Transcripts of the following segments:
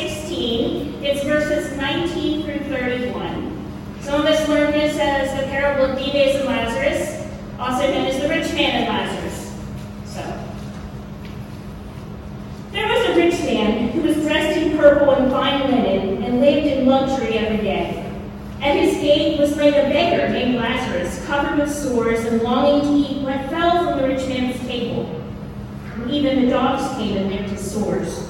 16. It's verses 19 through 31. Some of us learn this as the parable of Dives and Lazarus, also known as the rich man and Lazarus. So, there was a rich man who was dressed in purple and fine linen and lived in luxury every day. At his gate was laid a beggar named Lazarus, covered with sores and longing to eat what fell from the rich man's table. Even the dogs came and licked his sores.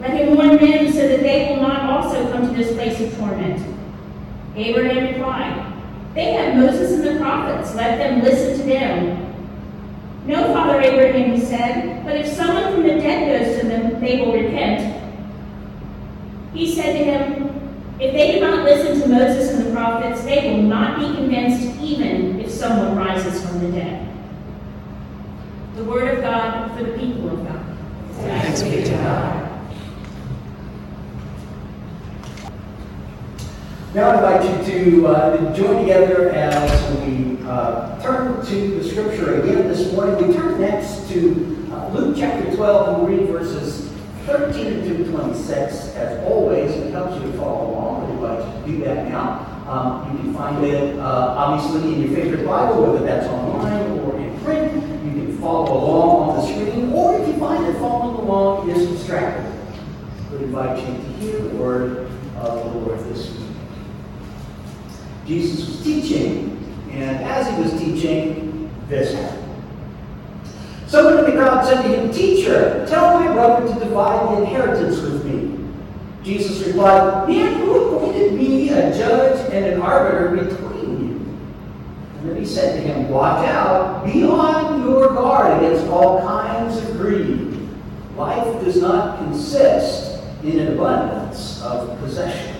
Let him warn them so that they will not also come to this place of torment. Abraham replied, They have Moses and the prophets. Let them listen to them. No, Father Abraham, he said, but if someone from the dead goes to them, they will repent. He said to him, If they do not listen to Moses and the prophets, they will not be convinced even if someone rises from the dead. The word of God for the people of God. Thanks be to God. Now I invite you to uh, join together as we uh, turn to the scripture again this morning. We turn next to uh, Luke chapter 12 and read verses 13 to 26. As always, it helps you to follow along. We'd like to do that now. Um, you can find it uh, obviously in your favorite Bible, whether that's online or in print. You can follow along on the screen, or if you find that following along is distracting, we invite you to hear the word of the Lord this week. Jesus was teaching, and as he was teaching, this happened. Someone in the crowd said to him, Teacher, tell my brother to divide the inheritance with me. Jesus replied, Man, who appointed me a judge and an arbiter between you? And then he said to him, Watch out, be on your guard against all kinds of greed. Life does not consist in an abundance of possessions.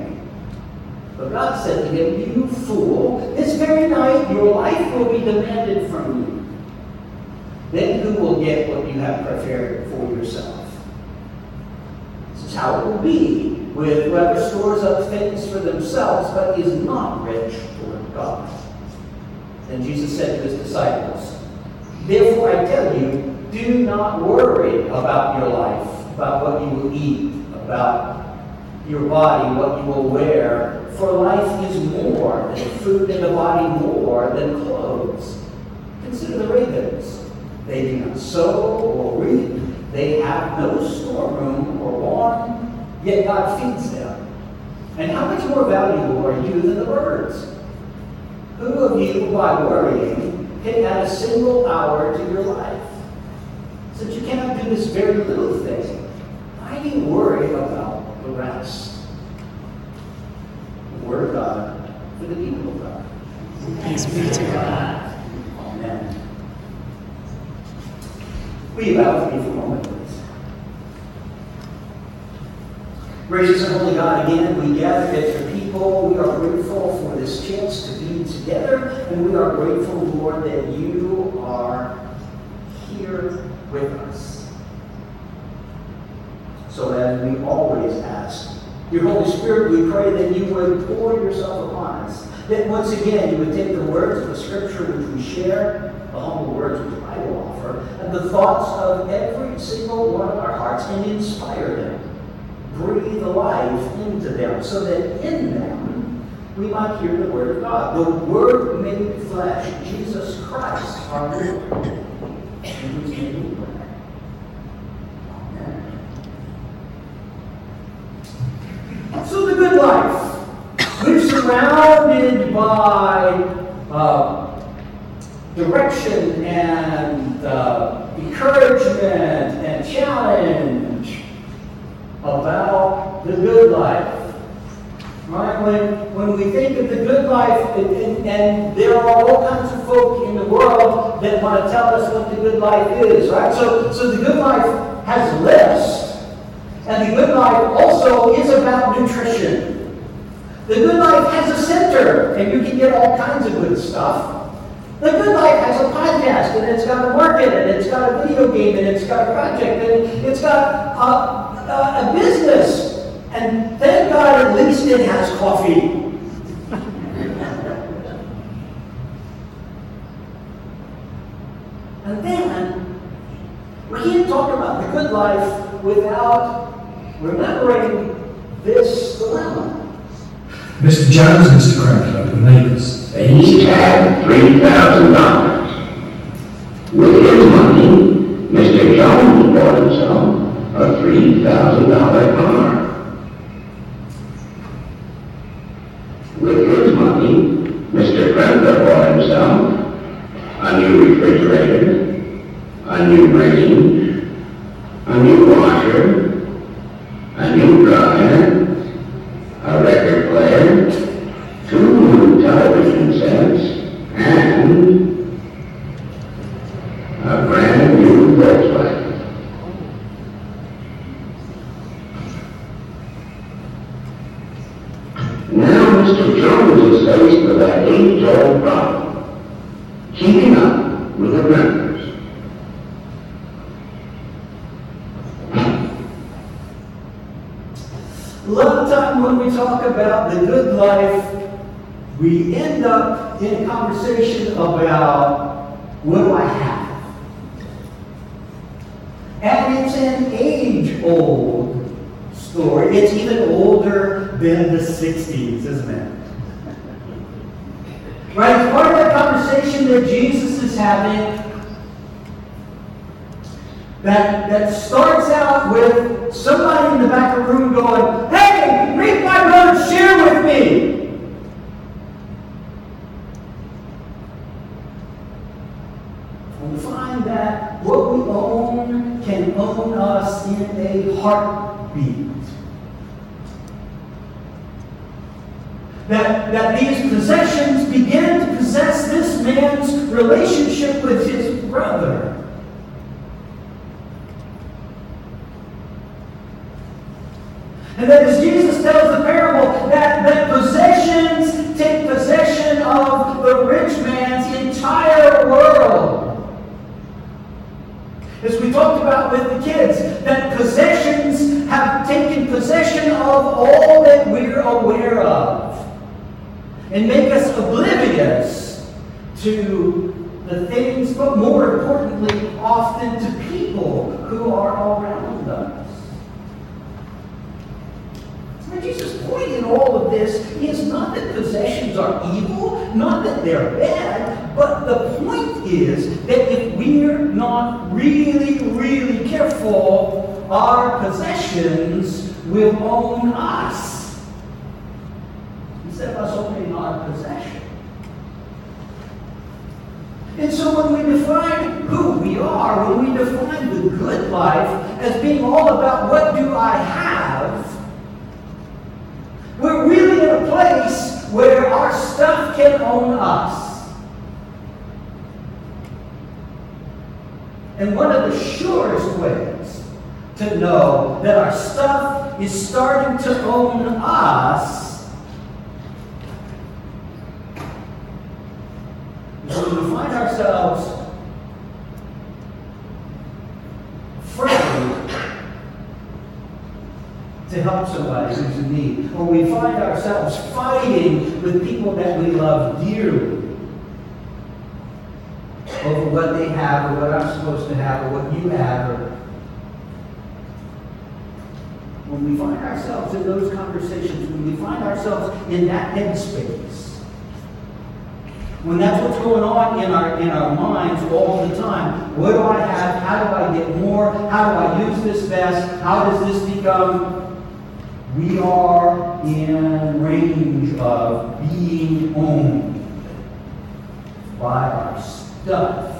But God said to him, You fool, this very night your life will be demanded from you. Then who will get what you have prepared for yourself? This is how it will be with whoever stores up things for themselves but is not rich toward God. Then Jesus said to his disciples, Therefore I tell you, do not worry about your life, about what you will eat, about your body, what you will wear. For life is more than food, and the body more than clothes. Consider the ravens. They do not sow or reap. They have no storeroom or barn, yet God feeds them. And how much more valuable are you than the birds? Who of you, by worrying, can add a single hour to your life? Since you cannot do this very little thing, why do you worry about the rest? God for the people of God. Thanks be to God. Amen. You bow with me for a moment, please? Gracious and holy God, again, we gather as your people. We are grateful for this chance to be together, and we are grateful, Lord, that you are here with us. So as we always ask, Your Holy Spirit, we pray that you would pour yourself upon us. That once again you would take the words of the Scripture which we share, the humble words which I will offer, and the thoughts of every single one of our hearts and inspire them. Breathe life into them so that in them we might hear the Word of God. The Word made flesh, Jesus Christ, our Lord. In whose name we pray. Amen. So the good life. We're surrounded by uh, direction and uh, encouragement and challenge about the good life. Right? When, when we think of the good life, and, and, and there are all kinds of folk in the world that want to tell us what the good life is, right? So, so the good life has a list. And the good life also is about nutrition. The good life has a center, and you can get all kinds of good stuff. The good life has a podcast, and it's got a market, and it's got a video game, and it's got a project, and it's got a, a, a business. And thank God at least it has coffee. and then, we can't talk about the good life without remembering this dilemma. Mr. Jones, Mr. Krempler, the neighbors. Each had three thousand dollars. With his money, Mr. Jones bought himself a three thousand dollar car. With his money, Mr. Krempler bought himself a new refrigerator, a new range, a new washer, a new dryer, a record player, two new television sets, and a brand new Volkswagen. Now Mr. Jones is faced with that age-old problem, keeping up with the Kremplers. A lot of time when we talk about the good life, we end up in a conversation about what do I have? And it's an age-old story. It's even older than the 60s, isn't it? Right? Part of that conversation that Jesus is having that, that starts out with somebody in the back of the room going, Hey, read my brother's share with me. And we find that what we own can own us in a heartbeat. That, that these possessions begin to possess this man's relationship with his brother. And that as Jesus tells the parable, that, that possessions take possession of the rich man's entire world. As we talked about with the kids, that possessions have taken possession of all that we're aware of and make us oblivious to the things, but more importantly, often to people who are around us. And Jesus' point in all of this is not that possessions are evil, not that they're bad, but the point is that if we're not really, our possessions will own us instead of us owning our possession. And so when we define who we are, when we define the good life as being all about what do I have, we're really in a place where our stuff can own us. And one of the surest ways to know that our stuff is starting to own us. When we find ourselves afraid to help somebody who's in need, or we find ourselves fighting with people that we love dearly over what they have or what I'm supposed to have or what you have or when we find ourselves in those conversations, when we find ourselves in that headspace, when that's what's going on in our in our minds all the time. What do I have? How do I get more? How do I use this best? How does this become? We are in range of being owned by our stuff.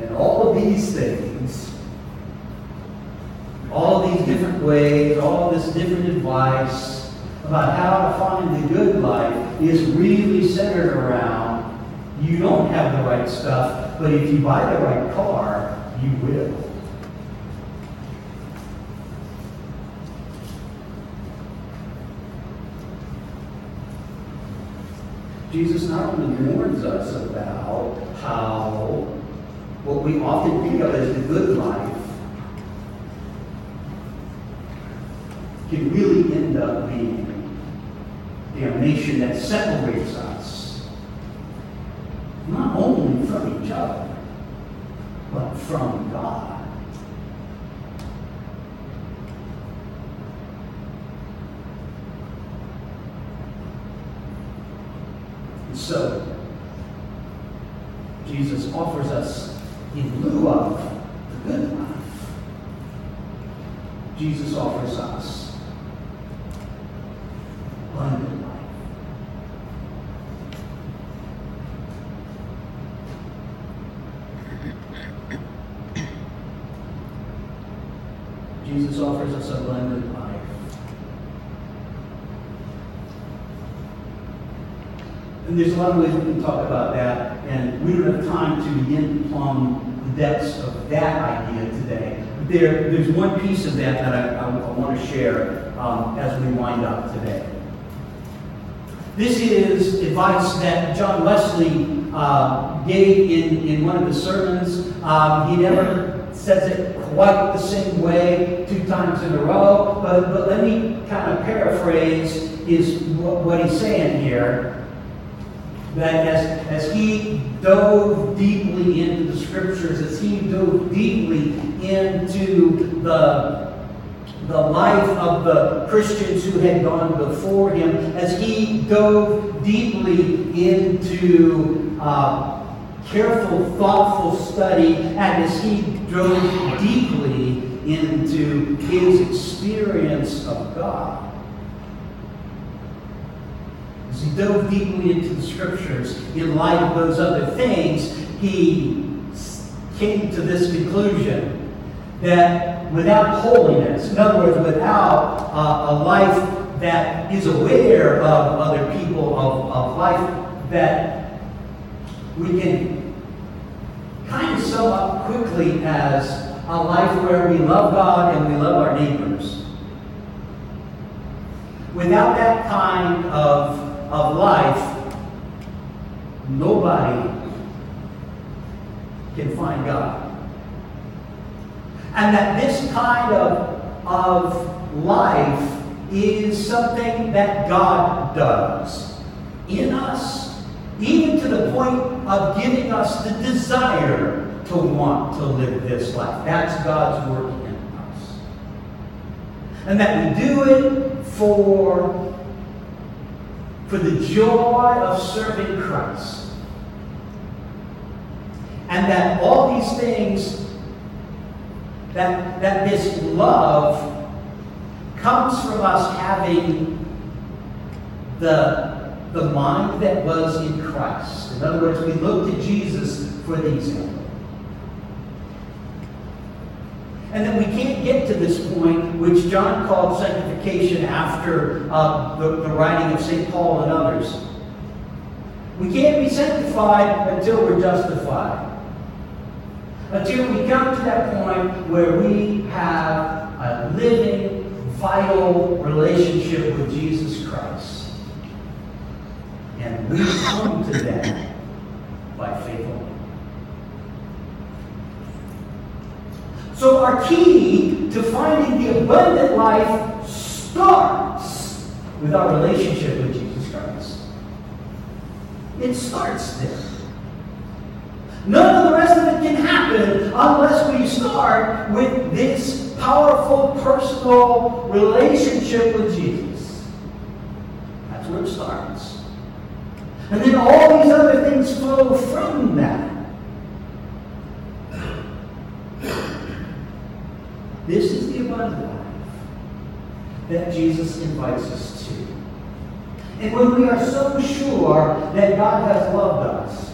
And all of these things, all these different ways, all this different advice about how to find the good life is really centered around you don't have the right stuff, but if you buy the right car, you will. Jesus not only warns us about what we often think of as the good life can really end up being damnation that separates us not only from each other, but from God. And so, Jesus offers us, in lieu of the good life, Jesus offers us abundant life. Jesus offers us abundant life. And there's a lot of ways we can talk about that, and we don't have time to begin plumb the depths of that idea today. There, there's one piece of that that I, I, I want to share um, as we wind up today. This is advice that John Wesley uh, gave in, in one of his sermons. Um, he never says it quite the same way two times in a row, but, but let me kind of paraphrase is what, what he's saying here that as, as he dove deeply into the scriptures, as he dove deeply into the, the life of the Christians who had gone before him, as he dove deeply into uh, careful, thoughtful study, and as he dove deeply into his experience of God. As he dove deeply into the scriptures in light of those other things, he came to this conclusion that without holiness, in other words, without uh, a life that is aware of other people, of, of life that we can kind of sum up quickly as a life where we love God and we love our neighbors. Without that kind of, of life, nobody can find God. And that this kind of, of life is something that God does in us, even to the point of giving us the desire to want to live this life. That's God's work in us. And that we do it for, for the joy of serving Christ. And that all these things, that, that this love comes from us having the, the mind that was in Christ. In other words, we look to Jesus for these example. And then we can't get to this point, which John called sanctification after uh, the, the writing of St. Paul and others. We can't be sanctified until we're justified. Until we come to that point where we have a living, vital relationship with Jesus Christ. And we come to that by faith So our key to finding the abundant life starts with our relationship with Jesus Christ. It starts there. None of the rest of it can happen unless we start with this powerful personal relationship with Jesus. That's where it starts. And then all these other things flow from that. This is the abundant life that Jesus invites us to. And when we are so sure that God has loved us,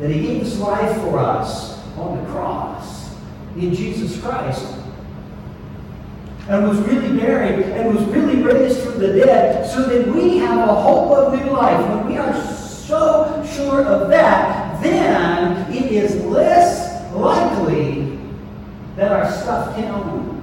that He gave His life for us on the cross in Jesus Christ, and was really buried and was really raised from the dead, so that we have a hope of new life. When we are so sure of that, then it is less likely that our stuff can.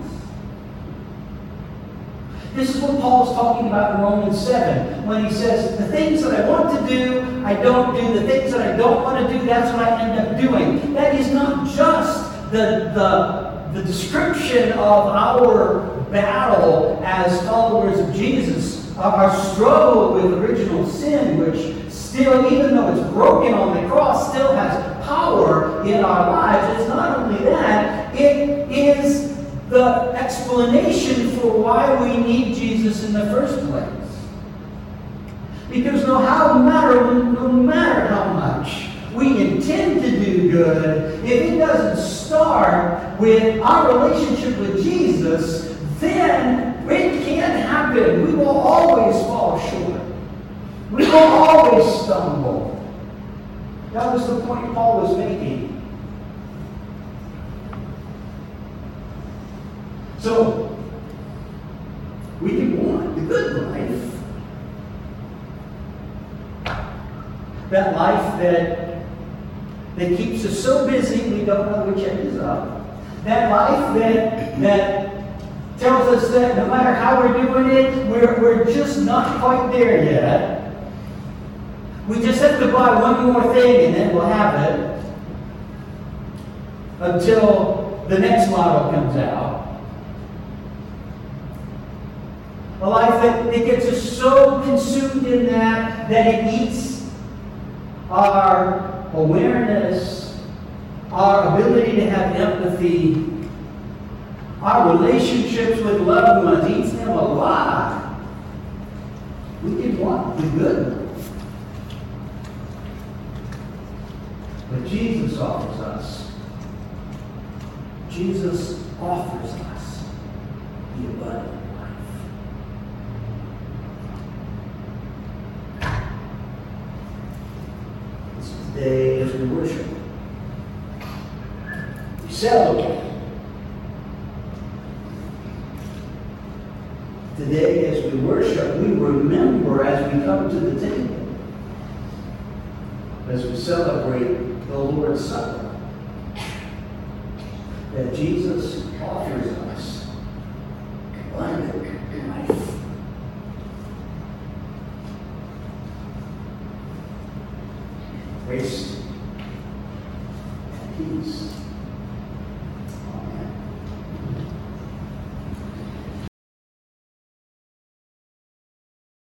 This is what Paul is talking about in Romans 7 when he says, The things that I want to do, I don't do. The things that I don't want to do, that's what I end up doing. That is not just the, the, the description of our battle as followers of Jesus, our struggle with original sin, which still, even though it's broken on the cross, still has power in our lives. It's not only that, explanation for why we need Jesus in the first place. Because no, how matter, no matter how much we intend to do good, if it doesn't start with our relationship with Jesus, then it can't happen. We will always fall short. We will always stumble. That was the point Paul was making. So, we can want the good life. That life that, that keeps us so busy we don't know which end is up. That life that, that tells us that no matter how we're doing it, we're, we're just not quite there yet. We just have to buy one more thing and then we'll have it until the next model comes out. A life that, that gets us so consumed in that that it eats our awareness, our ability to have empathy, our relationships with loved ones, eats them alive. We can want the good. But Jesus offers us. Jesus offers us the abundant life. This is the day as we worship. Today, as we worship, we remember as we come to the table, as we celebrate the Lord's Supper, that Jesus offers us